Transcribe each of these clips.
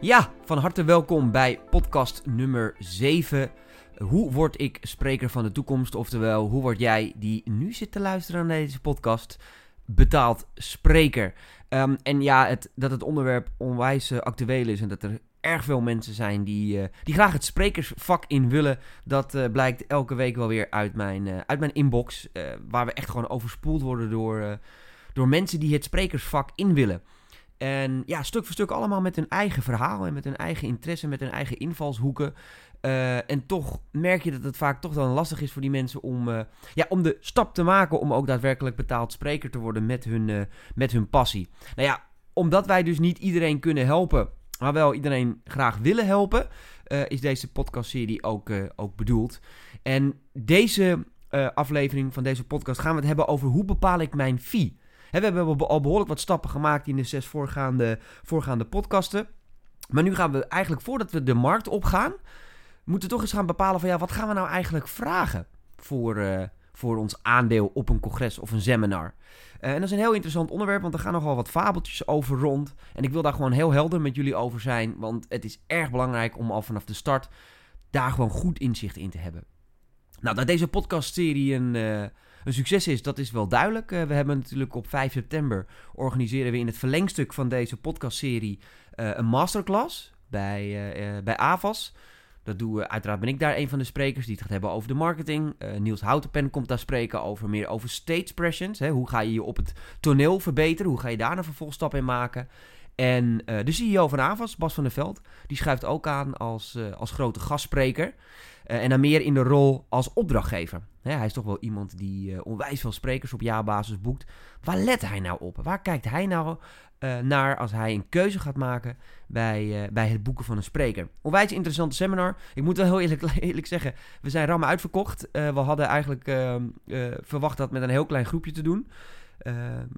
Ja, van harte welkom bij podcast nummer 7. Hoe word ik spreker van de toekomst? Oftewel, hoe word jij die nu zit te luisteren naar deze podcast betaald spreker? Ehm, en ja, het, dat het onderwerp onwijs uh, actueel is en dat er erg veel mensen zijn die, uh, die graag het sprekersvak in willen. Dat uh, blijkt elke week wel weer uit mijn, uit mijn inbox. waar we echt gewoon overspoeld worden door, door mensen die het sprekersvak in willen. En ja, stuk voor stuk allemaal met hun eigen verhaal en met hun eigen interesse, met hun eigen invalshoeken. Uh, en toch merk je dat het vaak toch dan lastig is voor die mensen om, uh, ja, om de stap te maken om ook daadwerkelijk betaald spreker te worden met hun, uh, met hun passie. Nou ja, omdat wij dus niet iedereen kunnen helpen, maar wel iedereen graag willen helpen, is deze podcastserie ook, ook bedoeld. En deze aflevering van deze podcast gaan we het hebben over hoe bepaal ik mijn fee. We hebben al behoorlijk wat stappen gemaakt in de zes voorgaande, voorgaande podcasten. Maar nu gaan we eigenlijk, voordat we de markt opgaan, moeten toch eens gaan bepalen van ja, wat gaan we nou eigenlijk vragen voor, uh, voor ons aandeel op een congres of een seminar. Uh, en dat is een heel interessant onderwerp, want er gaan nogal wat fabeltjes over rond. En ik wil daar gewoon heel helder met jullie over zijn, want het is erg belangrijk om al vanaf de start daar gewoon goed inzicht in te hebben. Nou, dat deze podcastserie een, uh, een succes is, dat is wel duidelijk. we hebben natuurlijk op 5 september organiseren we in het verlengstuk van deze podcastserie een masterclass bij, bij AVAS. Dat doen we, uiteraard ben ik daar een van de sprekers die het gaat hebben over de marketing. Niels Houtenpen komt daar spreken over meer over stage presence. Hè? Hoe ga je je op het toneel verbeteren? Hoe ga je daar een vervolgstap in maken? En de CEO van Avas, Bas van der Veld, die schuift ook aan als, als grote gastspreker. En dan meer in de rol als opdrachtgever. Hij is toch wel iemand die onwijs veel sprekers op jaarbasis boekt. Waar let hij nou op? Waar kijkt hij nou uh, naar als hij een keuze gaat maken bij, bij het boeken van een spreker. Onwijs interessante seminar. Ik moet wel heel eerlijk, eerlijk zeggen, we zijn rammen uitverkocht. We hadden eigenlijk ehm, verwacht dat met een heel klein groepje te doen.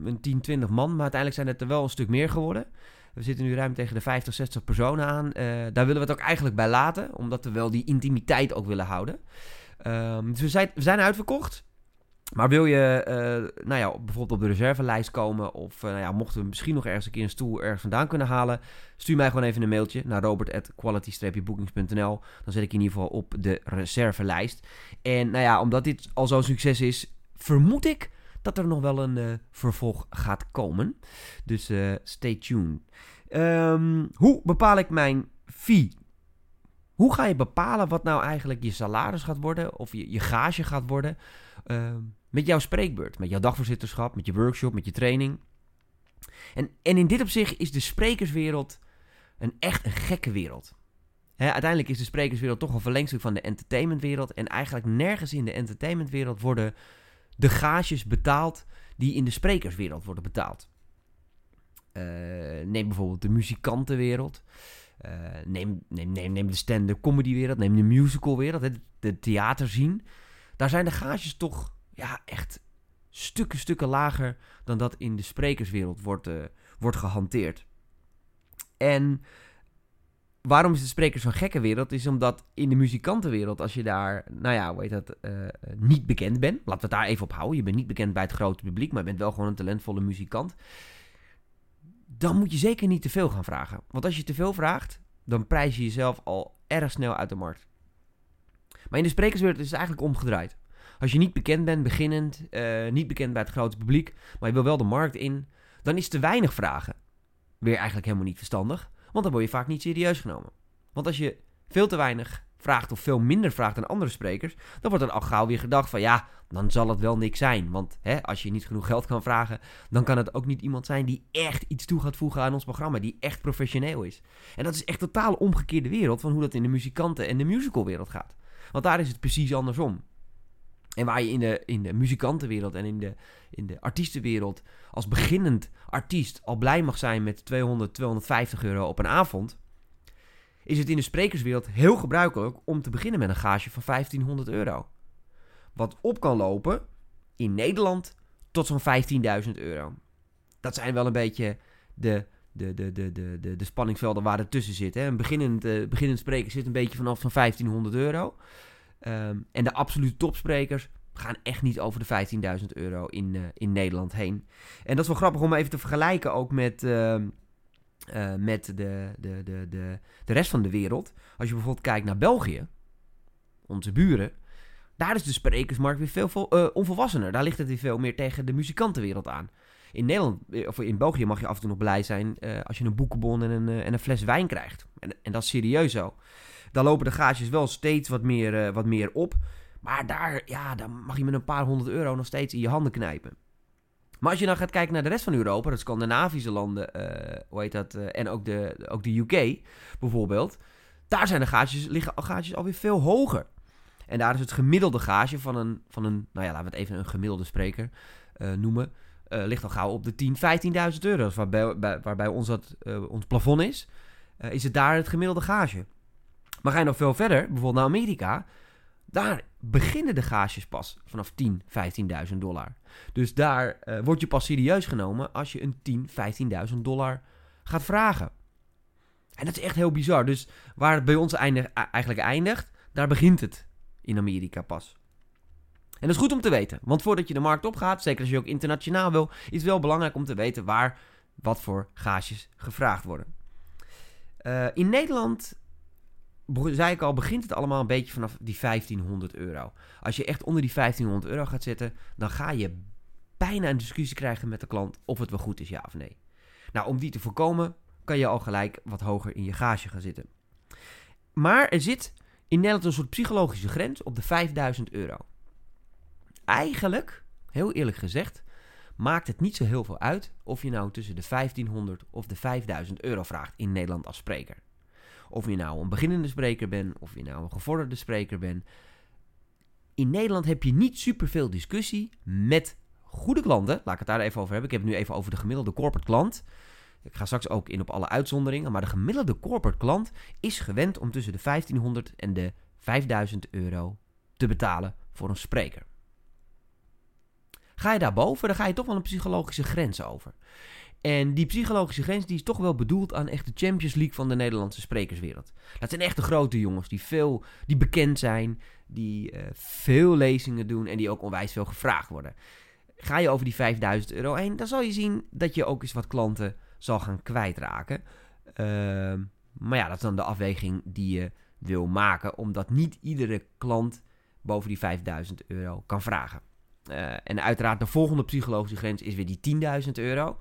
een 10, 20 man, maar uiteindelijk zijn het er wel een stuk meer geworden. We zitten nu ruim tegen de 50, 60 personen aan. daar willen we het ook eigenlijk bij laten, omdat we wel die intimiteit ook willen houden. Ehm, dus we zijn, we zijn uitverkocht. Maar wil je uh, nou ja, bijvoorbeeld op de reservelijst komen, of uh, nou ja, mochten we misschien nog ergens een keer een stoel ergens vandaan kunnen halen, stuur mij gewoon even een mailtje naar robert.quality-bookings.nl. Dan zet ik je in ieder geval op de reservelijst. En nou ja, omdat dit al zo'n succes is, vermoed ik dat er nog wel een uh, vervolg gaat komen. Dus stay tuned. Um, hoe bepaal ik mijn fee? Hoe ga je bepalen wat nou eigenlijk je salaris gaat worden, of je, je gage gaat worden? Uh, met jouw spreekbeurt, met jouw dagvoorzitterschap, met je workshop, met je training. En, en in dit opzicht is de sprekerswereld een echt een gekke wereld. uiteindelijk is de sprekerswereld toch een verlengstuk van de entertainmentwereld. En eigenlijk nergens in de entertainmentwereld worden de gages betaald die in de sprekerswereld worden betaald. Uh, neem bijvoorbeeld de muzikantenwereld. Uh, neem, neem, neem, neem de stand-up comedywereld. Neem de musicalwereld. De, de theaterzien. Daar zijn de gages toch ja, echt stukken, stukken lager dan dat in de sprekerswereld wordt, uh, wordt gehanteerd. En waarom is de sprekers van gekke wereld? Is omdat in de muzikantenwereld, als je daar, nou ja, hoe heet dat, uh, niet bekend bent. Laten we het daar even op houden. Je bent niet bekend bij het grote publiek, maar je bent wel gewoon een talentvolle muzikant. Dan moet je zeker niet te veel gaan vragen. Want als je te veel vraagt, dan prijs je jezelf al erg snel uit de markt. Maar in de sprekerswereld is het eigenlijk omgedraaid. Als je niet bekend bent, beginnend, uh, niet bekend bij het grote publiek, maar je wil wel de markt in, dan is te weinig vragen weer eigenlijk helemaal niet verstandig, want dan word je vaak niet serieus genomen. Want als je veel te weinig vraagt of veel minder vraagt dan andere sprekers, dan wordt er al gauw weer gedacht van ja, dan zal het wel niks zijn. Want hè, als je niet genoeg geld kan vragen, dan kan het ook niet iemand zijn die echt iets toe gaat voegen aan ons programma, die echt professioneel is. En dat is echt totaal omgekeerde wereld van hoe dat in de muzikanten- en de musicalwereld gaat. Want daar is het precies andersom. En waar je in de, in de muzikantenwereld en in de, in de artiestenwereld als beginnend artiest al blij mag zijn met 200, 250 euro op een avond, is het in de sprekerswereld heel gebruikelijk om te beginnen met een gage van 1500 euro. Wat op kan lopen in Nederland tot zo'n 15.000 euro. Dat zijn wel een beetje de, de, de, de, de, de, de spanningsvelden waar er tussen zitten. Een beginnend, uh, beginnend spreker zit een beetje vanaf van 1500 euro. Um, en de absolute topsprekers gaan echt niet over de 15.000 euro in, uh, in Nederland heen. En dat is wel grappig om even te vergelijken ook met, uh, eh, met de, de, de, de, de rest van de wereld. Als je bijvoorbeeld kijkt naar België, onze buren, daar is de sprekersmarkt weer veel uh, onvolwassener. Daar ligt het weer veel meer tegen de muzikantenwereld aan. In Nederland, eh, of in België mag je af en toe nog blij zijn als je een boekenbon en een, en een fles wijn krijgt. En, en dat is serieus zo. Daar lopen de gages wel steeds wat meer, wat meer op. Maar daar, ja, daar mag je met een paar honderd euro nog steeds in je handen knijpen. Maar als je dan gaat kijken naar de rest van Europa, de Scandinavische landen, uh, hoe heet dat, uh, en ook de, ook de UK bijvoorbeeld, daar zijn de gages, liggen gages alweer veel hoger. En daar is het gemiddelde gage van een, van een nou ja, laten we het even een gemiddelde spreker noemen, ligt al gauw op de 10, 15.000 euro. Waarbij, bij, waarbij ons, dat, ons plafond is, is het daar het gemiddelde gage. Maar ga je nog veel verder, bijvoorbeeld naar Amerika, daar beginnen de gages pas vanaf 10, 15.000 dollar. Dus daar uh, word je pas serieus genomen als je een 10, 15.000 dollar gaat vragen. En dat is echt heel bizar. Dus waar het bij ons eindig, eigenlijk eindigt, daar begint het in Amerika pas. En dat is goed om te weten. Want voordat je de markt opgaat, zeker als je ook internationaal wil, is het wel belangrijk om te weten waar wat voor gages gevraagd worden. Uh, in Nederland zei ik al, begint het allemaal een beetje vanaf die 1500 euro. Als je echt onder die 1500 euro gaat zitten, dan ga je bijna een discussie krijgen met de klant of het wel goed is, ja of nee. Nou, om die te voorkomen, kan je al gelijk wat hoger in je gage gaan zitten. Maar er zit in Nederland een soort psychologische grens op de 5000 euro. Eigenlijk, heel eerlijk gezegd, maakt het niet zo heel veel uit of je nou tussen de 1500 of de 5000 euro vraagt in Nederland als spreker. Of je nou een beginnende spreker bent, of je nou een gevorderde spreker bent. In Nederland heb je niet superveel discussie met goede klanten. Laat ik het daar even over hebben. Ik heb het nu even over de gemiddelde corporate klant. Ik ga straks ook in op alle uitzonderingen. Maar de gemiddelde corporate klant is gewend om tussen de 1500 en de 5000 euro te betalen voor een spreker. Ga je daarboven, dan ga je toch wel een psychologische grens over. En die psychologische grens die is toch wel bedoeld aan echt de Champions League van de Nederlandse sprekerswereld. Dat zijn echt de grote jongens die, veel, die bekend zijn, die uh, veel lezingen doen en die ook onwijs veel gevraagd worden. Ga je over die 5000 euro heen, dan zal je zien dat je ook eens wat klanten zal gaan kwijtraken. Uh, maar ja, dat is dan de afweging die je wil maken, omdat niet iedere klant boven die 5000 euro kan vragen. Uh, en uiteraard de volgende psychologische grens is weer die 10.000 euro.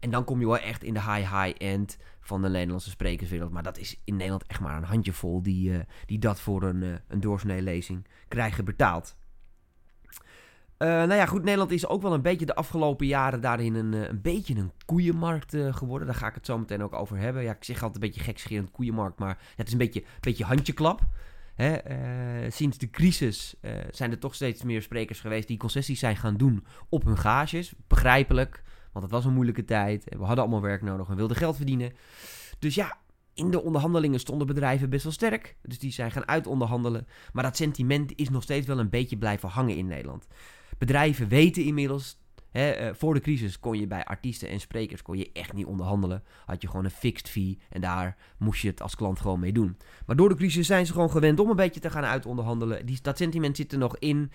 En dan kom je wel echt in de high-high-end van de Nederlandse sprekerswereld. Maar dat is in Nederland echt maar een handjevol die, uh, die dat voor een, uh, een doorsnee lezing krijgen betaald. Uh, nou ja, goed, Nederland is ook wel een beetje de afgelopen jaren daarin een, een beetje een koeienmarkt geworden. Daar ga ik het zo meteen ook over hebben. Ja, ik zeg altijd een beetje gekscherend koeienmarkt, maar het is een beetje, een beetje handjeklap. Hè, sinds de crisis zijn er toch steeds meer sprekers geweest die concessies zijn gaan doen op hun gages. Begrijpelijk. Want het was een moeilijke tijd. We hadden allemaal werk nodig en wilden geld verdienen. Dus ja, in de onderhandelingen stonden bedrijven best wel sterk. Dus die zijn gaan uitonderhandelen. Maar dat sentiment is nog steeds wel een beetje blijven hangen in Nederland. Bedrijven weten inmiddels. Uh, voor de crisis kon je bij artiesten en sprekers kon je echt niet onderhandelen. Had je gewoon een fixed fee en daar moest je het als klant gewoon mee doen. Maar door de crisis zijn ze gewoon gewend om een beetje te gaan uitonderhandelen. Die, dat sentiment zit er nog in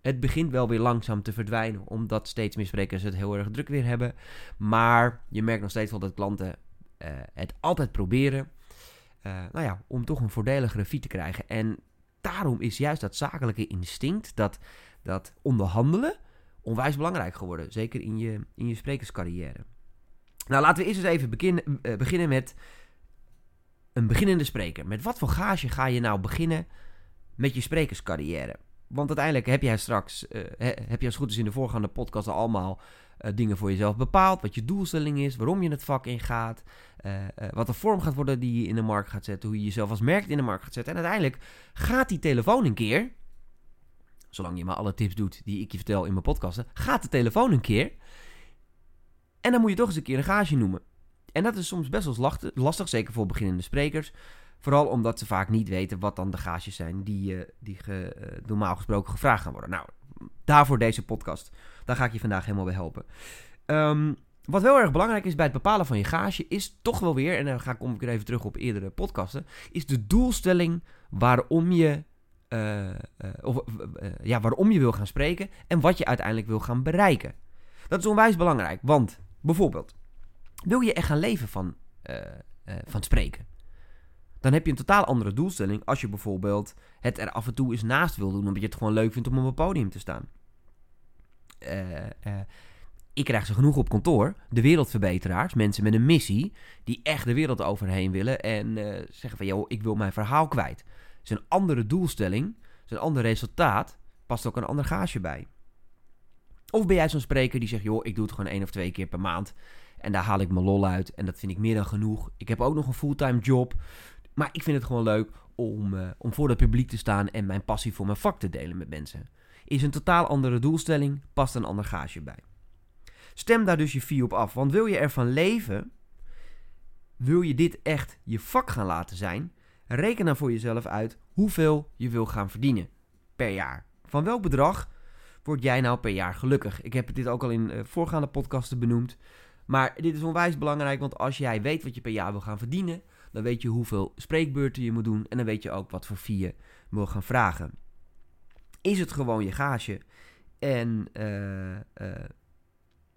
het begint wel weer langzaam te verdwijnen, omdat steeds meer sprekers het heel erg druk weer hebben. Maar je merkt nog steeds wel dat klanten uh, het altijd proberen. Uh, nou ja, om toch een voordeligere fee te krijgen. En daarom is juist dat zakelijke instinct, dat, dat onderhandelen, onwijs belangrijk geworden. Zeker in je, in je sprekerscarrière. Nou, laten we eerst eens even beginnen, uh, beginnen met een beginnende spreker. Met wat voor gage ga je nou beginnen met je sprekerscarrière? Want uiteindelijk heb jij straks, uh, heb je als goed is in de voorgaande podcast al allemaal uh, dingen voor jezelf bepaald. Wat je doelstelling is, waarom je het vak ingaat. Uh, wat de vorm gaat worden die je in de markt gaat zetten. Hoe je jezelf als merk in de markt gaat zetten. En uiteindelijk gaat die telefoon een keer. Zolang je maar alle tips doet die ik je vertel in mijn podcasten. Gaat de telefoon een keer. En dan moet je toch eens een keer een gage noemen. En dat is soms best wel lastig, zeker voor beginnende sprekers. Vooral omdat ze vaak niet weten wat dan de gages zijn die, uh, die ge, uh, normaal gesproken gevraagd gaan worden. Nou, daarvoor deze podcast. Daar ga ik je vandaag helemaal bij helpen. Um, wat wel erg belangrijk is bij het bepalen van je gage, is toch wel weer, en dan ga ik, weer even terug op eerdere podcasten, is de doelstelling waarom je, uh, of, ja, waarom je wil gaan spreken en wat je uiteindelijk wil gaan bereiken. Dat is onwijs belangrijk, want bijvoorbeeld, wil je echt gaan leven van van spreken. Dan heb je een totaal andere doelstelling als je bijvoorbeeld het er af en toe eens naast wil doen, omdat je het gewoon leuk vindt om op een podium te staan. ik krijg ze genoeg op kantoor, de wereldverbeteraars, mensen met een missie, die echt de wereld overheen willen en zeggen van, joh, ik wil mijn verhaal kwijt. Het is een andere doelstelling, is een ander resultaat, past ook een ander gaasje bij. Of ben jij zo'n spreker die zegt, joh, ik doe het gewoon één of twee keer per maand. En daar haal ik mijn lol uit. En dat vind ik meer dan genoeg. Ik heb ook nog een fulltime job. Maar ik vind het gewoon leuk om, uh, om voor het publiek te staan en mijn passie voor mijn vak te delen met mensen. Is een totaal andere doelstelling, past een ander gaasje bij. Stem daar dus je fee op af. Want wil je ervan leven, wil je dit echt je vak gaan laten zijn, reken dan voor jezelf uit hoeveel je wil gaan verdienen per jaar. Van welk bedrag word jij nou per jaar gelukkig? Ik heb dit ook al in uh, voorgaande podcasten benoemd. Maar dit is onwijs belangrijk, want als jij weet wat je per jaar wil gaan verdienen, dan weet je hoeveel spreekbeurten je moet doen en dan weet je ook wat voor fee je wil gaan vragen. Is het gewoon je gage en uh,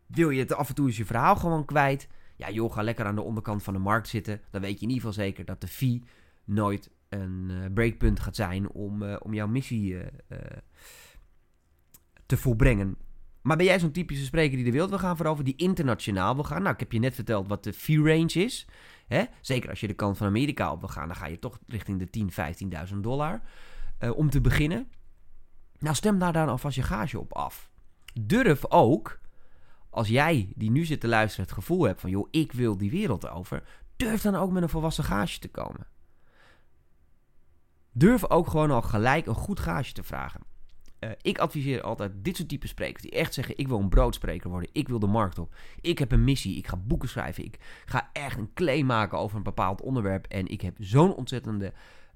wil je het af en toe eens je verhaal gewoon kwijt? Ja joh, ga lekker aan de onderkant van de markt zitten. Dan weet je in ieder geval zeker dat de fee nooit een breakpunt gaat zijn om, om jouw missie te volbrengen. Maar ben jij zo'n typische spreker die de wereld wil gaan veroveren, die internationaal wil gaan? Nou, ik heb je net verteld wat de fee range is. Zeker als je de kant van Amerika op wil gaan, dan ga je toch richting de 10, 15.000 dollar uh, om te beginnen. Nou, stem daar dan alvast je gage op af. Durf ook, als jij die nu zit te luisteren het gevoel hebt van, joh, ik wil die wereld over, durf dan ook met een volwassen gage te komen. Durf ook gewoon al gelijk een goed gage te vragen. Uh, ik adviseer altijd dit soort type sprekers die echt zeggen: Ik wil een broodspreker worden. Ik wil de markt op. Ik heb een missie. Ik ga boeken schrijven. Ik ga echt een claim maken over een bepaald onderwerp. En ik heb zo'n ontzettende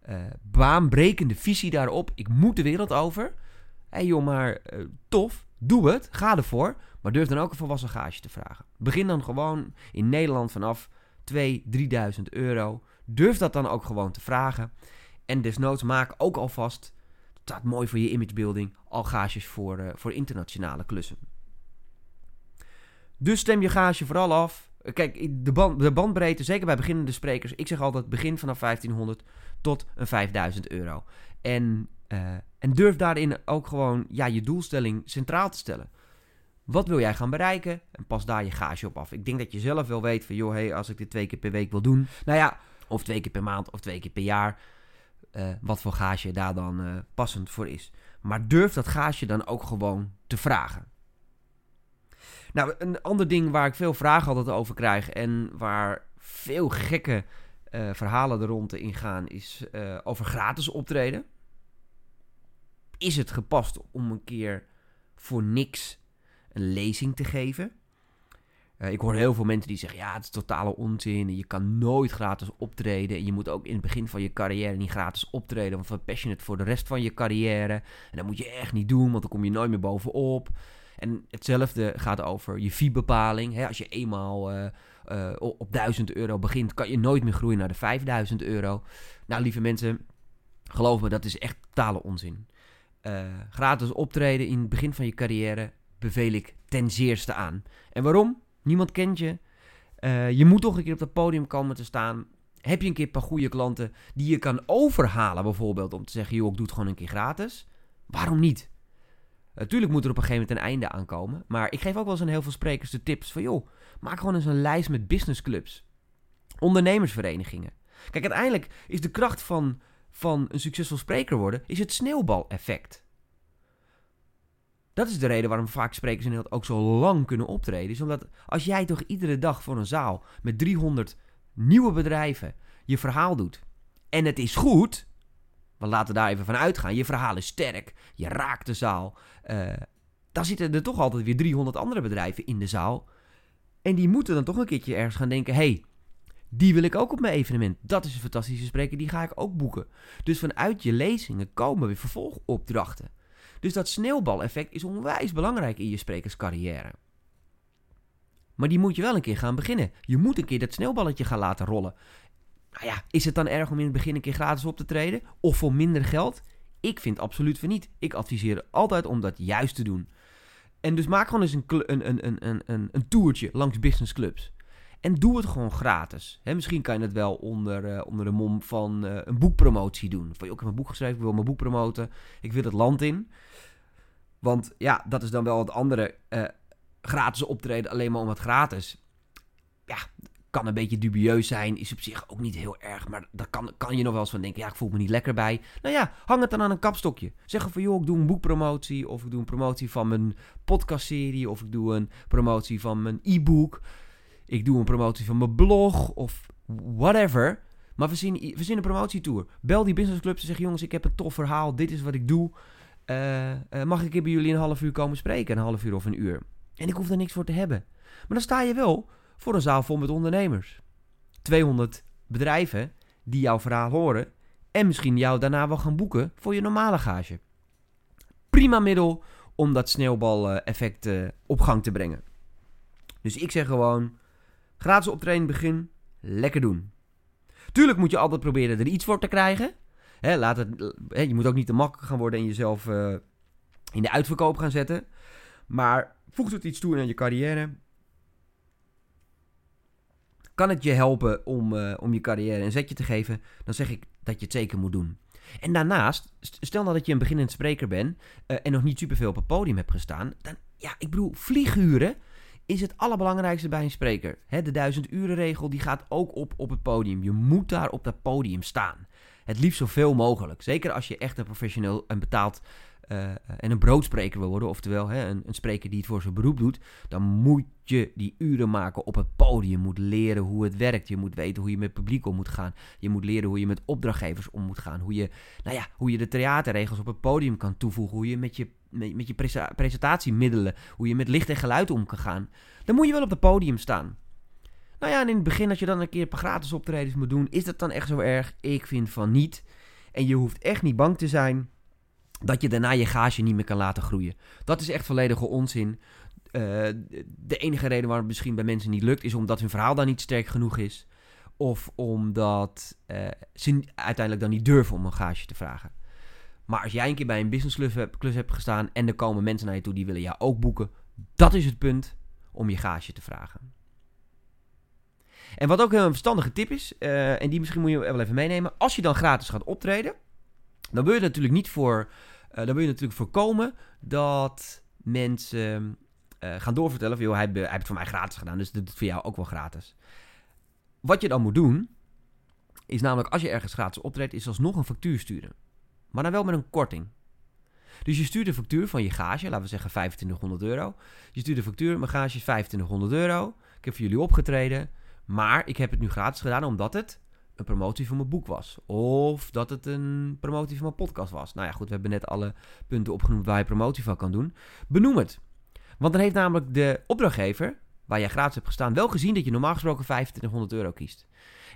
uh, baanbrekende visie daarop. Ik moet de wereld over. Hé hey joh, maar uh, tof. Doe het. Ga ervoor. Maar durf dan ook een volwassen gage te vragen. Begin dan gewoon in Nederland vanaf 2.000, 3.000 euro. Durf dat dan ook gewoon te vragen. En desnoods maak ook alvast staat mooi voor je imagebuilding, al gages voor, uh, voor internationale klussen. Dus stem je gage vooral af. Kijk, de, band, de bandbreedte, zeker bij beginnende sprekers, ik zeg altijd begin vanaf 1500 tot een 5000 euro. En, uh, en durf daarin ook gewoon ja, je doelstelling centraal te stellen. Wat wil jij gaan bereiken? En pas daar je gage op af. Ik denk dat je zelf wel weet van, joh, hey, als ik dit twee keer per week wil doen. Nou ja, of twee keer per maand of twee keer per jaar uh, wat voor gage daar dan uh, passend voor is. Maar durf dat gage dan ook gewoon te vragen. Nou, een ander ding waar ik veel vragen altijd over krijg en waar veel gekke uh, verhalen er rond in gaan, is over gratis optreden. Is het gepast om een keer voor niks een lezing te geven? Uh, ik hoor heel veel mensen die zeggen: ja, het is totale onzin. Je kan nooit gratis optreden. En je moet ook in het begin van je carrière niet gratis optreden. Want we passionate voor de rest van je carrière. En dat moet je echt niet doen, want dan kom je nooit meer bovenop. En hetzelfde gaat over je fee-bepaling. Als je eenmaal uh, uh, op 1000 euro begint, kan je nooit meer groeien naar de 5000 euro. Nou, lieve mensen, geloof me, dat is echt totale onzin. gratis optreden in het begin van je carrière beveel ik ten zeerste aan. En waarom? Niemand kent je. Uh, je moet toch een keer op dat podium komen te staan. Heb je een keer een paar goede klanten die je kan overhalen, bijvoorbeeld om te zeggen: joh, ik doe het gewoon een keer gratis? Waarom niet? Natuurlijk moet er op een gegeven moment een einde aankomen. Maar ik geef ook wel eens aan heel veel sprekers de tips van: joh, maak gewoon eens een lijst met businessclubs, ondernemersverenigingen. Kijk, uiteindelijk is de kracht van, van een succesvol spreker worden, is het sneeuwbaleffect. Dat is de reden waarom vaak sprekers in Nederland ook zo lang kunnen optreden. Is omdat als jij toch iedere dag voor een zaal met 300 nieuwe bedrijven je verhaal doet. En het is goed. We laten daar even van uitgaan. Je verhaal is sterk. Je raakt de zaal. Uh, dan zitten er toch altijd weer 300 andere bedrijven in de zaal. En die moeten dan toch een keertje ergens gaan denken: hey, die wil ik ook op mijn evenement. Dat is een fantastische spreker, die ga ik ook boeken. Dus vanuit je lezingen komen weer vervolgopdrachten. Dus dat sneeuwbaleffect is onwijs belangrijk in je sprekerscarrière. Maar die moet je wel een keer gaan beginnen. Je moet een keer dat sneeuwballetje gaan laten rollen. Nou ja, is het dan erg om in het begin een keer gratis op te treden? Of voor minder geld? Ik vind absoluut van niet. Ik adviseer altijd om dat juist te doen. En dus maak gewoon eens een, een, een, een, een, een toertje langs businessclubs. En doe het gewoon gratis. Misschien kan je het wel onder, uh, onder de mom van uh, een boekpromotie doen. Van, ik heb een boek geschreven, ik wil mijn boek promoten. Ik wil het land in. Want ja, dat is dan wel het andere uh, gratis optreden alleen maar om het gratis. Ja, kan een beetje dubieus zijn. Is op zich ook niet heel erg. Maar daar kan, kan je nog wel eens van denken. Ja, ik voel me niet lekker bij. Nou ja, hang het dan aan een kapstokje. Zeg van joh, ik doe een boekpromotie. Of ik doe een promotie van mijn podcastserie. Of ik doe een promotie van mijn e-book. Ik doe een promotie van mijn blog. Of whatever. Maar we zien, een promotietour. Bel die businessclubs en zeg jongens, ik heb een tof verhaal. Dit is wat ik doe. Uh, uh, mag ik bij jullie een half uur komen spreken? Een half uur of een uur. En ik hoef er niks voor te hebben. Maar dan sta je wel voor een zaal vol met ondernemers. 200 bedrijven die jouw verhaal horen en misschien jou daarna wel gaan boeken voor je normale gage. Prima middel om dat sneeuwbaleffect uh, op gang te brengen. Dus ik zeg gewoon, gratis optreden begin, lekker doen. Tuurlijk moet je altijd proberen er iets voor te krijgen. laat het, je moet ook niet te makkelijk gaan worden en jezelf uh, in de uitverkoop gaan zetten. Maar voegt het iets toe aan je carrière? Kan het je helpen om, uh, om je carrière een zetje te geven? Dan zeg ik dat je het zeker moet doen. En daarnaast, stel nou dat je een beginnend spreker bent uh, en nog niet superveel op het podium hebt gestaan. Dan, ja, ik bedoel, vlieguren is het allerbelangrijkste bij een spreker. He, de duizend uren regel die gaat ook op op het podium. Je moet daar op dat podium staan. Het liefst zoveel mogelijk. Zeker als je echt een professioneel en betaald uh, en een broodspreker wil worden, oftewel hè, een, spreker die het voor zijn beroep doet, dan moet je die uren maken op het podium. Je moet leren hoe het werkt. Je moet weten hoe je met publiek om moet gaan. Je moet leren hoe je met opdrachtgevers om moet gaan. Hoe je, nou ja, hoe je de theaterregels op het podium kan toevoegen. Hoe je met je, met, je presentatiemiddelen, hoe je met licht en geluid om kan gaan. Dan moet je wel op het podium staan. Nou ja, en in het begin, als je dan een keer gratis optredens moet doen, is dat dan echt zo erg? Ik vind van niet. En je hoeft echt niet bang te zijn dat je daarna je gage niet meer kan laten groeien. Dat is echt volledige onzin. Uh, de enige reden waarom het misschien bij mensen niet lukt, is omdat hun verhaal dan niet sterk genoeg is. Of omdat uh, ze uiteindelijk dan niet durven om een gage te vragen. Maar als jij een keer bij een businessklus hebt, gestaan en er komen mensen naar je toe die willen jou ook boeken, dat is het punt om je gage te vragen. En wat ook een verstandige tip is, uh, en die misschien moet je wel even meenemen, als je dan gratis gaat optreden, dan wil je natuurlijk niet voor. Uh, dan wil je natuurlijk voorkomen dat mensen uh, gaan doorvertellen van... joh, hij, hij heeft het voor mij gratis gedaan, dus dat doet voor jou ook wel gratis. Wat je dan moet doen, is namelijk als je ergens gratis optreedt... is alsnog een factuur sturen. Maar dan wel met een korting. Dus je stuurt een factuur van je gage, laten we zeggen 2500 euro. Je stuurt een factuur, mijn gage is 2500 euro. Ik heb voor jullie opgetreden, maar ik heb het nu gratis gedaan omdat het een promotie van mijn boek was. Of dat het een promotie van mijn podcast was. Nou ja, goed, we hebben net alle punten opgenoemd waar je promotie van kan doen. Benoem het. Want dan heeft namelijk de opdrachtgever, waar jij gratis hebt gestaan, wel gezien dat je normaal gesproken 2500 euro kiest.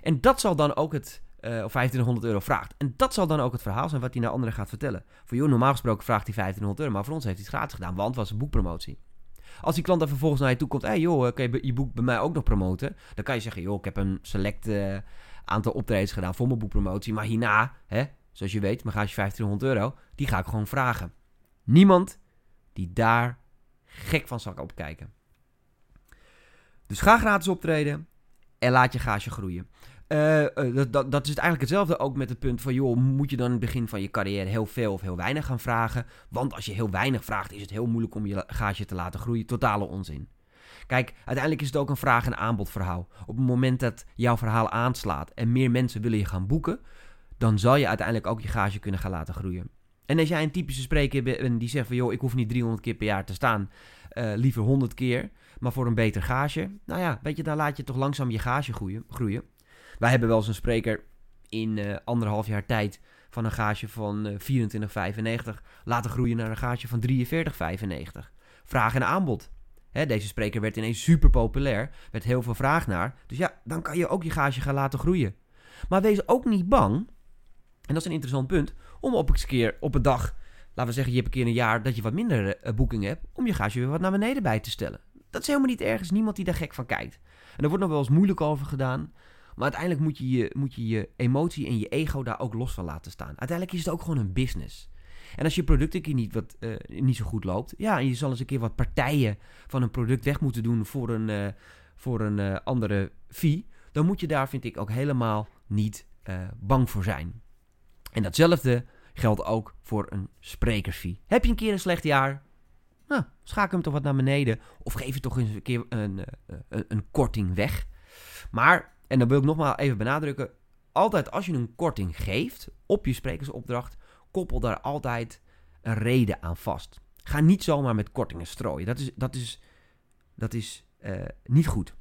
En dat zal dan ook het, uh, of 2500 euro vraagt. En dat zal dan ook het verhaal zijn wat hij naar anderen gaat vertellen. Voor joh, normaal gesproken vraagt hij 1500 euro, maar voor ons heeft hij het gratis gedaan, want het was een boekpromotie. Als die klant dan vervolgens naar je toe komt, hé hey joh, kan je je boek bij mij ook nog promoten? Dan kan je zeggen, joh, ik heb een select... Uh, aantal optredens gedaan voor mijn boekpromotie. Maar hierna, hè, zoals je weet, mijn gaatje 1500 euro, die ga ik gewoon vragen. Niemand die daar gek van zal opkijken. Dus ga gratis optreden en laat je gage groeien. Uh, dat, dat, dat, is eigenlijk hetzelfde ook met het punt van, joh, moet je dan in het begin van je carrière heel veel of heel weinig gaan vragen? Want als je heel weinig vraagt, is het heel moeilijk om je gage te laten groeien. Totale onzin. Kijk, uiteindelijk is het ook een vraag- en aanbodverhaal. Op het moment dat jouw verhaal aanslaat en meer mensen willen je gaan boeken, dan zal je uiteindelijk ook je gage kunnen gaan laten groeien. En als jij een typische spreker bent die zegt van joh, ik hoef niet 300 keer per jaar te staan, uh, liever 100 keer, maar voor een beter gage. Nou ja, weet je, dan laat je toch langzaam je gage groeien. groeien. Wij hebben wel eens een spreker in uh, anderhalf jaar tijd van een gage van uh, 24,95 laten groeien naar een gage van 43,95. Vraag en aanbod. Hè, deze spreker werd ineens super populair, werd heel veel vraag naar. Dus ja, dan kan je ook je gage gaan laten groeien. Maar wees ook niet bang, en dat is een interessant punt, om op een keer op een dag, laten we zeggen, je hebt een keer een jaar dat je wat minder uh, boekingen hebt, om je gage weer wat naar beneden bij te stellen. Dat is helemaal niet ergens niemand die daar gek van kijkt. En er wordt nog wel eens moeilijk over gedaan. Maar uiteindelijk moet je je, moet je je emotie en je ego daar ook los van laten staan. Uiteindelijk is het ook gewoon een business. En als je product een keer niet, wat, uh, niet zo goed loopt, ja, en je zal eens een keer wat partijen van een product weg moeten doen voor een, uh, voor een andere fee, dan moet je daar, vind ik, ook helemaal niet bang voor zijn. En datzelfde geldt ook voor een sprekersfee. Heb je een keer een slecht jaar? Nou, schakel hem toch wat naar beneden. Of geef je toch eens een keer een, een, een korting weg. Maar, en dan wil ik nogmaals even benadrukken. Altijd als je een korting geeft op je sprekersopdracht, koppel daar altijd een reden aan vast. Ga niet zomaar met kortingen strooien. Dat is, dat is, dat is uh, niet goed.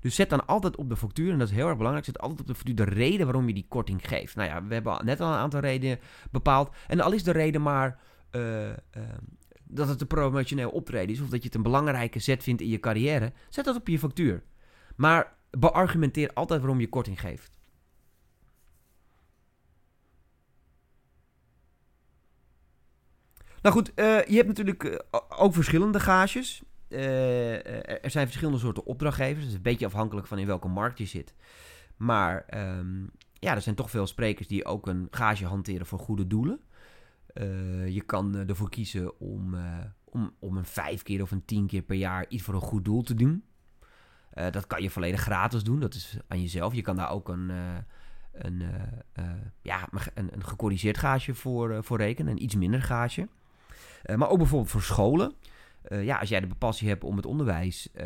Dus zet dan altijd op de factuur, en dat is heel erg belangrijk, zet altijd op de factuur de reden waarom je die korting geeft. Nou ja, we hebben net al een aantal redenen bepaald. En al is de reden maar uh, uh, dat het een promotioneel optreden is, of dat je het een belangrijke zet vindt in je carrière, zet dat op je factuur. Maar beargumenteer altijd waarom je korting geeft. Nou goed, uh, je hebt natuurlijk ook verschillende gages. Uh, er zijn verschillende soorten opdrachtgevers. Het is een beetje afhankelijk van in welke markt je zit. Maar um, ja, er zijn toch veel sprekers die ook een gage hanteren voor goede doelen. Je kan ervoor kiezen om, om, om een vijf keer of een tien keer per jaar iets voor een goed doel te doen. dat kan je volledig gratis doen. Dat is aan jezelf. Je kan daar ook een, een, ja, een, een gecorrigeerd gage voor, voor rekenen. Een iets minder gage. Maar ook bijvoorbeeld voor scholen. Uh, ja, als jij de passie hebt om het onderwijs uh,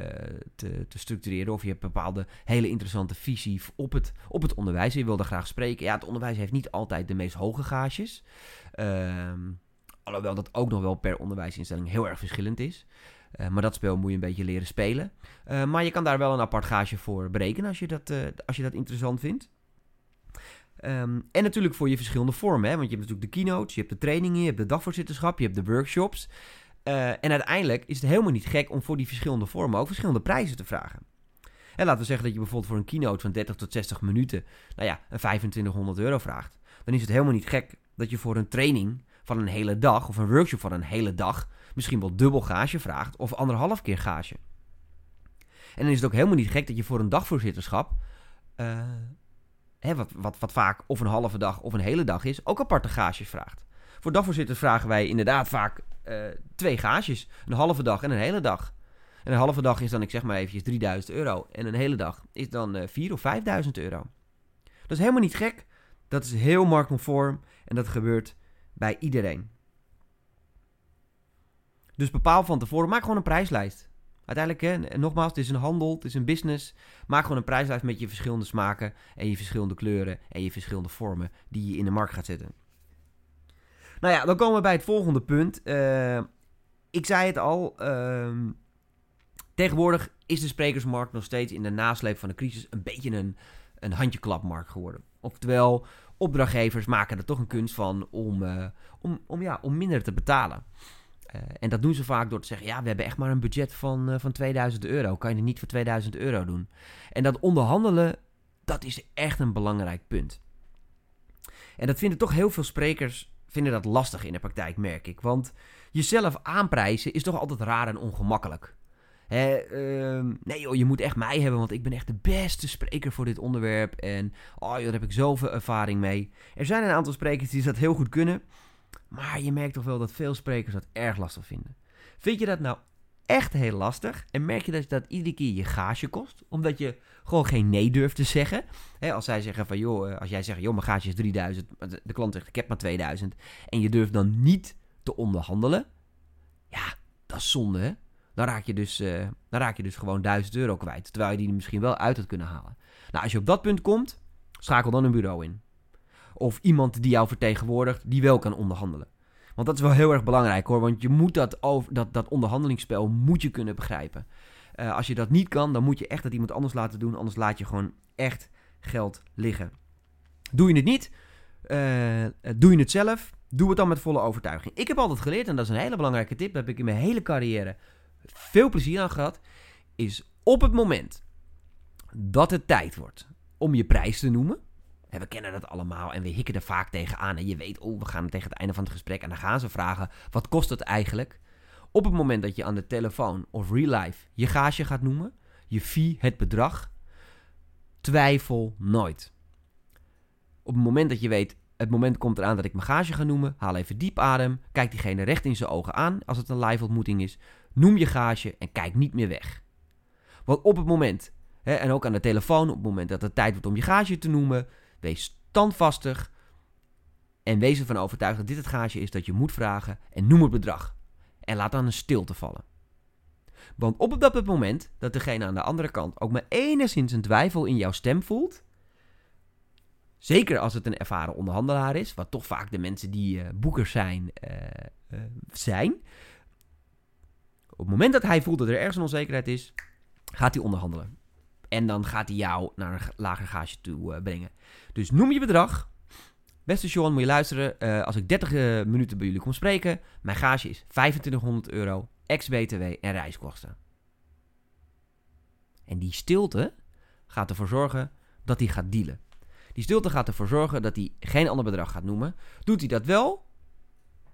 te, te, structureren, of je hebt een bepaalde hele interessante visie op het, op het onderwijs, en je wil daar graag spreken. Ja, het onderwijs heeft niet altijd de meest hoge gages. Uh, alhoewel dat ook nog wel per onderwijsinstelling heel erg verschillend is. Maar dat spel moet je een beetje leren spelen. maar je kan daar wel een apart gage voor berekenen als je dat, als je dat interessant vindt. Um, en natuurlijk voor je verschillende vormen. Hè? Want je hebt natuurlijk de keynotes, je hebt de trainingen, je hebt de dagvoorzitterschap, je hebt de workshops. Uh, en uiteindelijk is het helemaal niet gek om voor die verschillende vormen ook verschillende prijzen te vragen. En laten we zeggen dat je bijvoorbeeld voor een keynote van 30 tot 60 minuten, nou ja, een 2500 euro vraagt. Dan is het helemaal niet gek dat je voor een training van een hele dag of een workshop van een hele dag misschien wel dubbel gage vraagt of anderhalf keer gage. En dan is het ook helemaal niet gek dat je voor een dagvoorzitterschap, uh, hè, wat, wat, vaak of een halve dag of een hele dag is, ook aparte gages vraagt. Voor dagvoorzitters vragen wij inderdaad vaak uh, twee gages. Een halve dag en een hele dag. En een halve dag is dan, ik zeg maar eventjes, 3000 euro. En een hele dag is dan uh, eh, 4 of 5000 euro. Dat is helemaal niet gek. Dat is heel marktconform. En dat gebeurt bij iedereen. Dus bepaal van tevoren, maak gewoon een prijslijst. Uiteindelijk, hè, nogmaals, het is een handel, het is een business. Maak gewoon een prijslijst met je verschillende smaken en je verschillende kleuren en je verschillende vormen die je in de markt gaat zetten. Nou ja, dan komen we bij het volgende punt. Uh, ik zei het al. Uh, tegenwoordig is de sprekersmarkt nog steeds in de nasleep van de crisis een beetje een, een handjeklapmarkt geworden. Oftewel, opdrachtgevers maken er toch een kunst van om, uh, om, om, ja, om minder te betalen. Uh, en dat doen ze vaak door te zeggen: ja, we hebben echt maar een budget van, uh, van 2000 euro. Kan je het niet voor 2000 euro doen? En dat onderhandelen, dat is echt een belangrijk punt. En dat vinden toch heel veel sprekers vinden dat lastig in de praktijk, merk ik. Want jezelf aanprijzen is toch altijd raar en ongemakkelijk. Hè, uh, nee joh, je moet echt mij hebben, want ik ben echt de beste spreker voor dit onderwerp. En oh joh, daar heb ik zoveel ervaring mee. Er zijn een aantal sprekers die dat heel goed kunnen. Maar je merkt toch wel dat veel sprekers dat erg lastig vinden. Vind je dat nou echt heel lastig. En merk je dat dat iedere keer je gage kost. Omdat je gewoon geen nee durft te zeggen. als zij zeggen van joh, eh, als jij zegt joh, mijn gage is 3000. De klant zegt ik heb maar 2000. En je durft dan niet te onderhandelen. Ja, dat is zonde hè. Dan raak je dus, uh, dan raak je dus gewoon 1000 euro kwijt. Terwijl je die misschien wel uit had kunnen halen. Nou, als je op dat punt komt, schakel dan een bureau in. Of iemand die jou vertegenwoordigt, die wel kan onderhandelen. Want dat is wel heel erg belangrijk hoor. Want je moet dat, over, dat, dat onderhandelingsspel moet je kunnen begrijpen. Uh, als je dat niet kan, dan moet je echt dat iemand anders laten doen. Anders laat je gewoon echt geld liggen. Doe je het niet, uh, doe je het zelf. Doe het dan met volle overtuiging. Ik heb altijd geleerd, en dat is een hele belangrijke tip. Daar heb ik in mijn hele carrière veel plezier aan gehad. Is op het moment dat het tijd wordt om je prijs te noemen we kennen dat allemaal en we hikken er vaak tegenaan. En je weet, oh, we gaan tegen het einde van het gesprek. En dan gaan ze vragen, wat kost het eigenlijk? Op het moment dat je aan de telefoon of real life je gage gaat noemen, je fee, het bedrag, twijfel nooit. Op het moment dat je weet, het moment komt eraan dat ik mijn gage ga noemen, haal even diep adem, kijk diegene recht in zijn ogen aan als het een live ontmoeting is, noem je gage en kijk niet meer weg. Want op het moment, hè, en ook aan de telefoon, op het moment dat het tijd wordt om je gage te noemen, wees standvastig en wees ervan overtuigd dat dit het gage is dat je moet vragen en noem het bedrag. En laat dan een stilte vallen. Want op dat moment dat degene aan de andere kant ook maar enigszins een twijfel in jouw stem voelt, zeker als het een ervaren onderhandelaar is, wat toch vaak de mensen die uh, boekers zijn, uh, uh, zijn. Op het moment dat hij voelt dat er ergens een onzekerheid is, gaat hij onderhandelen. En dan gaat hij jou naar een lager gage toe brengen. Dus noem je bedrag. Beste Sean, moet je luisteren. als ik 30 minuten bij jullie kom spreken, mijn gage is 2500 euro ex-BTW en reiskosten. En die stilte gaat ervoor zorgen dat hij gaat dealen. Die stilte gaat ervoor zorgen dat hij geen ander bedrag gaat noemen. Doet hij dat wel,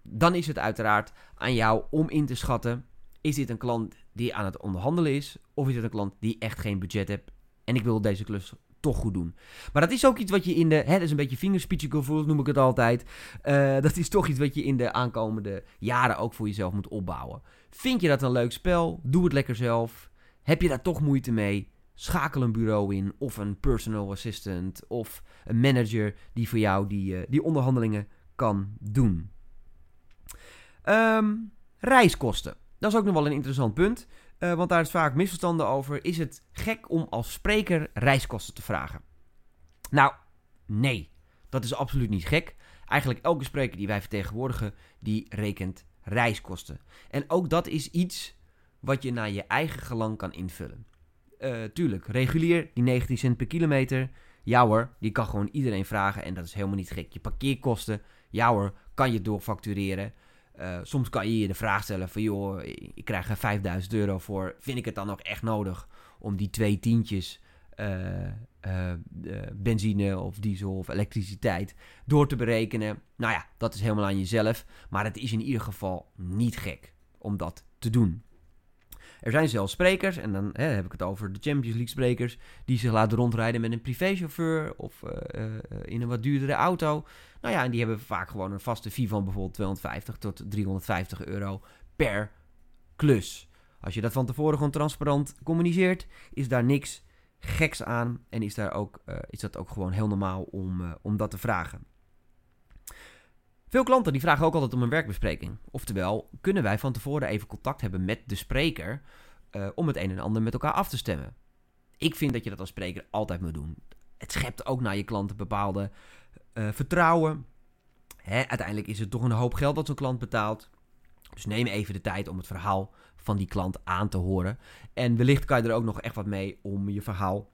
dan is het uiteraard aan jou om in te schatten: is dit een klant die aan het onderhandelen is, of is het een klant die echt geen budget heeft en ik wil deze klus toch goed doen. Maar dat is ook iets wat je in de. Hè, dat is een beetje vingerspitsengevoel, noem ik het altijd. Uh, dat is toch iets wat je in de aankomende jaren ook voor jezelf moet opbouwen. Vind je dat een leuk spel? Doe het lekker zelf. Heb je daar toch moeite mee? Schakel een bureau in, of een personal assistant, of een manager die voor jou die, uh, die onderhandelingen kan doen. Um, reiskosten. Dat is ook nog wel een interessant punt. Uh, want daar is vaak misverstanden over. Is het gek om als spreker reiskosten te vragen? Nou, nee. Dat is absoluut niet gek. Eigenlijk elke spreker die wij vertegenwoordigen, die rekent reiskosten. En ook dat is iets wat je naar je eigen gelang kan invullen. Uh, tuurlijk, regulier, die 19 cent per kilometer. Ja hoor, die kan gewoon iedereen vragen en dat is helemaal niet gek. Je parkeerkosten, ja hoor, kan je doorfactureren. Uh, soms kan je je de vraag stellen van joh, ik krijg er 5000 euro voor. Vind ik het dan nog echt nodig om die twee tientjes uh, uh, benzine of diesel of elektriciteit door te berekenen? Nou ja, dat is helemaal aan jezelf. Maar het is in ieder geval niet gek om dat te doen. Er zijn zelfs sprekers, en dan hè, heb ik het over de Champions League sprekers, die zich laten rondrijden met een privéchauffeur of uh, uh, in een wat duurdere auto. Nou ja, en die hebben vaak gewoon een vaste fee van bijvoorbeeld 250 tot 350 euro per klus. Als je dat van tevoren gewoon transparant communiceert, is daar niks geks aan en is, daar ook, uh, is dat ook gewoon heel normaal om, om dat te vragen. Veel klanten die vragen ook altijd om een werkbespreking. Oftewel, kunnen wij van tevoren even contact hebben met de spreker uh, om het een en ander met elkaar af te stemmen? Ik vind dat je dat als spreker altijd moet doen. Het schept ook naar je klanten bepaalde uh, vertrouwen. Hè, uiteindelijk is het toch een hoop geld dat zo'n klant betaalt. Dus neem even de tijd om het verhaal van die klant aan te horen. En wellicht kan je er ook nog echt wat mee om je verhaal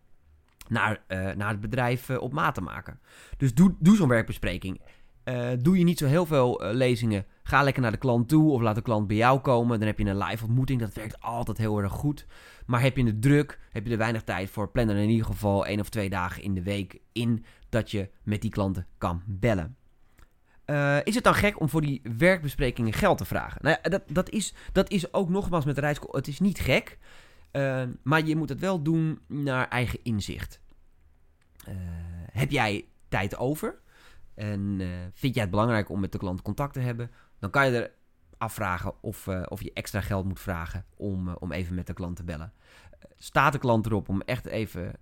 naar, uh, naar het bedrijf op maat te maken. Dus doe, doe zo'n werkbespreking. Uh, doe je niet zo heel veel uh, lezingen, ga lekker naar de klant toe of laat de klant bij jou komen. Dan heb je een live ontmoeting, dat werkt altijd heel erg goed. Maar heb je het druk, heb je er weinig tijd voor, plan er in ieder geval één of twee dagen in de week in dat je met die klanten kan bellen. Uh, is het dan gek om voor die werkbesprekingen geld te vragen? Nou ja, dat, dat, is, dat is ook nogmaals met de reis. Het is niet gek, maar je moet het wel doen naar eigen inzicht. heb jij tijd over? En uh, vind jij het belangrijk om met de klant contact te hebben, dan kan je er afvragen of, uh, of je extra geld moet vragen om, uh, om even met de klant te bellen. staat de klant erop om echt even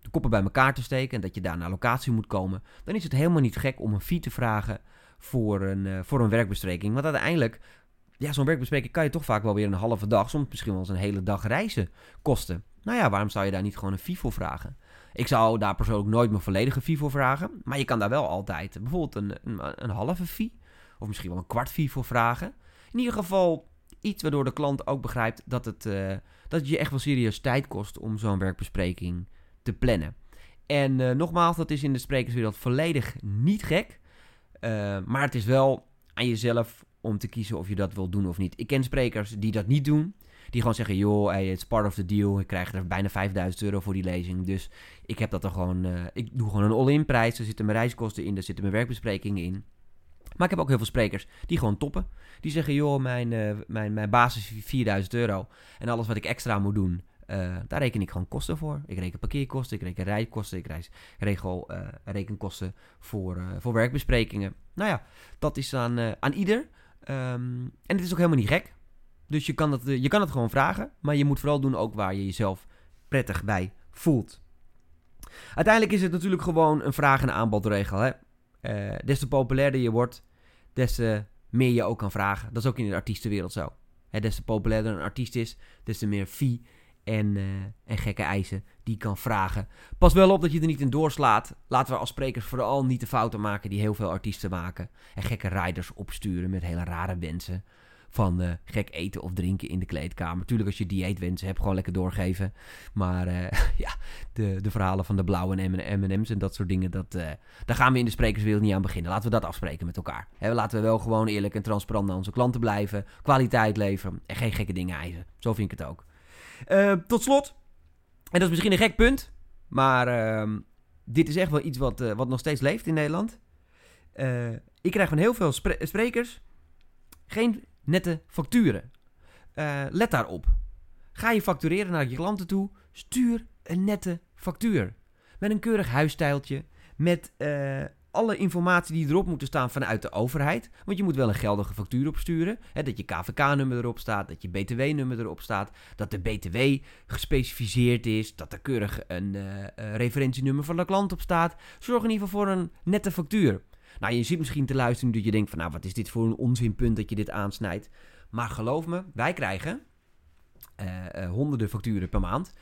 de koppen bij elkaar te steken en dat je daar naar locatie moet komen, dan is het helemaal niet gek om een fee te vragen voor een, voor een werkbespreking. Want uiteindelijk, ja, zo'n werkbespreking kan je toch vaak wel weer een halve dag, soms misschien wel eens een hele dag reizen kosten. Nou ja, waarom zou je daar niet gewoon een fee voor vragen? Ik zou daar persoonlijk nooit mijn volledige fee voor vragen. Maar je kan daar wel altijd bijvoorbeeld een, een, halve fee. Of misschien wel een kwart fee voor vragen. In ieder geval iets waardoor de klant ook begrijpt dat het, uh, dat je echt wel serieus tijd kost om zo'n werkbespreking te plannen. En uh, nogmaals, dat is in de sprekerswereld volledig niet gek. Uh, maar het is wel aan jezelf om te kiezen of je dat wil doen of niet. Ik ken sprekers die dat niet doen. Die gewoon zeggen, joh, hey, it's part of the deal. Ik krijg er bijna 5000 euro voor die lezing. Dus ik heb dat er gewoon... Uh, ik doe gewoon een all-in prijs. Er zitten mijn reiskosten in, er zitten mijn werkbesprekingen in. Maar ik heb ook heel veel sprekers die gewoon toppen. Die zeggen, joh, mijn, uh, mijn, mijn basis is 4000 euro. En alles wat ik extra moet doen, uh, daar reken ik gewoon kosten voor. Ik reken parkeerkosten, ik reken rijkosten, ik reis, regel uh, rekenkosten voor, voor werkbesprekingen. Nou ja, dat is aan, aan ieder. Um, en het is ook helemaal niet gek. Dus je kan, het, je kan het gewoon vragen, maar je moet vooral doen ook waar je jezelf prettig bij voelt. Uiteindelijk is het natuurlijk gewoon een vraag- en aanbodregel. Hè? Uh, des te populairder je wordt, des te meer je ook kan vragen. Dat is ook in de artiestenwereld zo. Hè, des te populairder een artiest is, des te meer fee en, uh, en gekke eisen die kan vragen. Pas wel op dat je er niet in doorslaat. Laten we als sprekers vooral niet de fouten maken die heel veel artiesten maken. En gekke riders opsturen met hele rare wensen van uh, gek eten of drinken in de kleedkamer. Tuurlijk, als je dieetwensen hebt, gewoon lekker doorgeven. Maar uh, ja, de, de verhalen van de blauwe M&M's en dat soort dingen, dat, uh, daar gaan we in de sprekerswereld niet aan beginnen. Laten we dat afspreken met elkaar. Laten we wel gewoon eerlijk en transparant naar onze klanten blijven. Kwaliteit leveren en geen gekke dingen eisen. Zo vind ik het ook. tot slot, en dat is misschien een gek punt, maar ehm, dit is echt wel iets wat, wat nog steeds leeft in Nederland. ik krijg van heel veel spre sprekers geen nette facturen. Uh, let daarop. Ga je factureren naar je klanten toe, stuur een nette factuur. Met een keurig huisstijltje, met uh, alle informatie die erop moeten staan vanuit de overheid. Want je moet wel een geldige factuur opsturen. Hè, dat je KVK-nummer erop staat, dat je BTW-nummer erop staat, dat de BTW gespecificeerd is, dat er keurig een uh, referentienummer van de klant op staat. Zorg in ieder geval voor een nette factuur. Nou, je zit misschien te luisteren dat je denkt van, nou, wat is dit voor een onzinpunt dat je dit aansnijdt. Maar geloof me, wij krijgen uh, uh, honderden facturen per maand.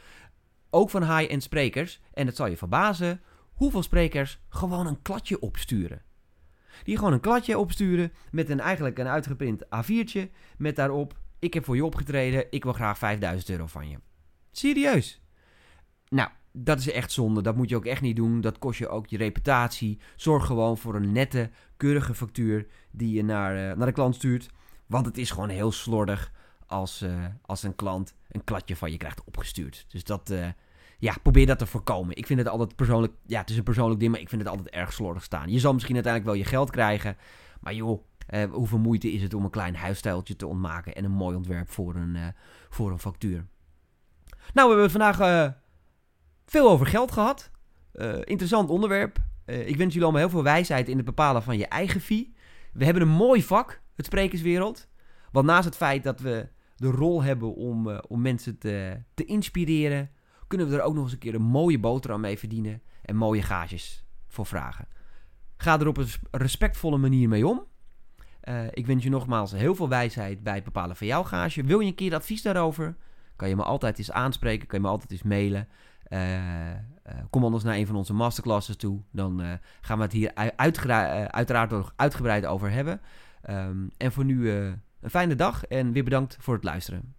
Ook van high-end sprekers. En het zal je verbazen hoeveel sprekers gewoon een kladje opsturen. Die gewoon een kladje opsturen met een eigenlijk een uitgeprint A4'tje met daarop... Ik heb voor je opgetreden, ik wil graag 5000 euro van je. Serieus. Nou, dat is echt zonde. Dat moet je ook echt niet doen. Dat kost je ook je reputatie. Zorg gewoon voor een nette, keurige factuur die je naar, uh, naar de klant stuurt. Want het is gewoon heel slordig als, uh, als een klant een kladje van je krijgt opgestuurd. Dus dat, uh, ja, probeer dat te voorkomen. Ik vind het altijd persoonlijk, ja, het is een persoonlijk ding, maar ik vind het altijd erg slordig staan. Je zal misschien uiteindelijk wel je geld krijgen, maar joh, hoeveel moeite is het om een klein huisstijltje te ontmaken en een mooi ontwerp voor een, voor een factuur. Nou, we hebben vandaag veel over geld gehad. Uh, interessant onderwerp. Uh, ik wens jullie allemaal heel veel wijsheid in het bepalen van je eigen fee. We hebben een mooi vak, het sprekerswereld. Want naast het feit dat we de rol hebben om, uh, om mensen te, te inspireren, kunnen we er ook nog eens een keer een mooie boterham mee verdienen en mooie gages voor vragen. Ga er op een respectvolle manier mee om. ik wens je nogmaals heel veel wijsheid bij het bepalen van jouw gage. Wil je een keer advies daarover? Kan je me altijd eens aanspreken, kan je me altijd eens mailen. Uh, uh, kom anders naar een van onze masterclasses toe. Dan uh, gaan we het hier uiteraard nog uitgebreid over hebben. Um, en voor nu een fijne dag en weer bedankt voor het luisteren.